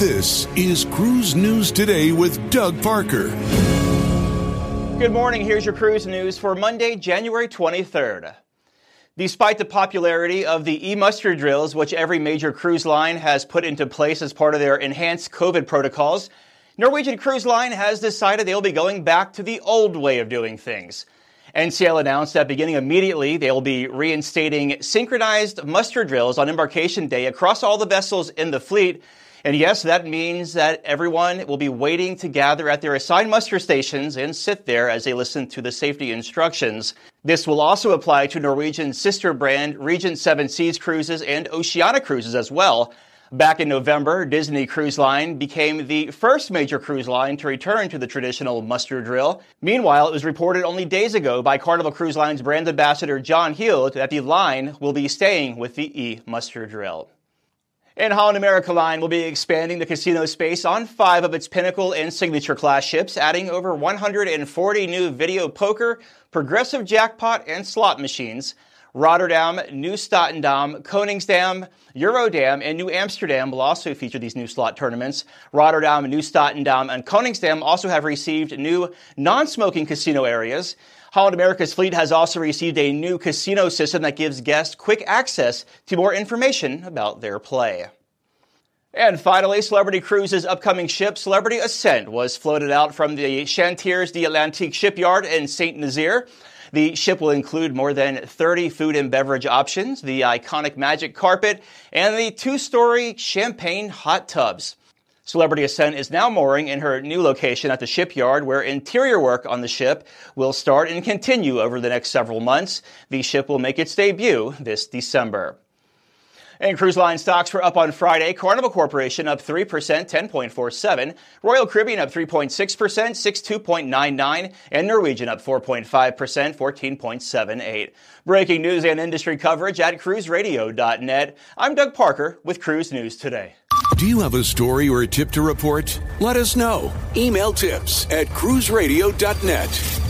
This is Cruise News Today with Doug Parker. Good morning. Here's your cruise news for Monday, January 23rd. Despite the popularity of the e-muster drills, which every major cruise line has put into place as part of their enhanced COVID protocols, Norwegian Cruise Line has decided they'll be going back to the old way of doing things. NCL announced that beginning immediately, they will be reinstating synchronized muster drills on embarkation day across all the vessels in the fleet. And yes, that means that everyone will be waiting to gather at their assigned muster stations and sit there as they listen to the safety instructions. This will also apply to Norwegian's sister brand Regent Seven Seas Cruises and Oceania Cruises as well. Back in November, Disney Cruise Line became the first major cruise line to return to the traditional muster drill. Meanwhile, it was reported only days ago by Carnival Cruise Line's brand ambassador John Heald that the line will be staying with the E muster drill. And Holland America Line will be expanding the casino space on five of its Pinnacle and Signature class ships, adding over 140 new video poker, progressive jackpot, and slot machines. Rotterdam, Nieuw Statendam, Koningsdam, Eurodam, and Nieuw Amsterdam will also feature these new slot tournaments. Rotterdam, Nieuw Statendam, and Koningsdam also have received new non-smoking casino areas. Holland America's fleet has also received a new casino system that gives guests quick access to more information about their play. And finally, Celebrity Cruises' upcoming ship, Celebrity Ascent, was floated out from the Chantiers d'Atlantique shipyard in St. Nazaire. The ship will include more than 30 food and beverage options, the iconic magic carpet, and the two-story champagne hot tubs. Celebrity Ascent is now mooring in her new location at the shipyard where interior work on the ship will start and continue over the next several months. The ship will make its debut this December. And cruise line stocks were up on Friday. Carnival Corporation up 3%, 10.47. Royal Caribbean up 3.6%, 62.99. And Norwegian up 4.5%, 14.78. Breaking news and industry coverage at cruiseradio.net. I'm Doug Parker with Cruise News Today. Do you have a story or a tip to report? Let us know. Email tips at cruiseradio.net.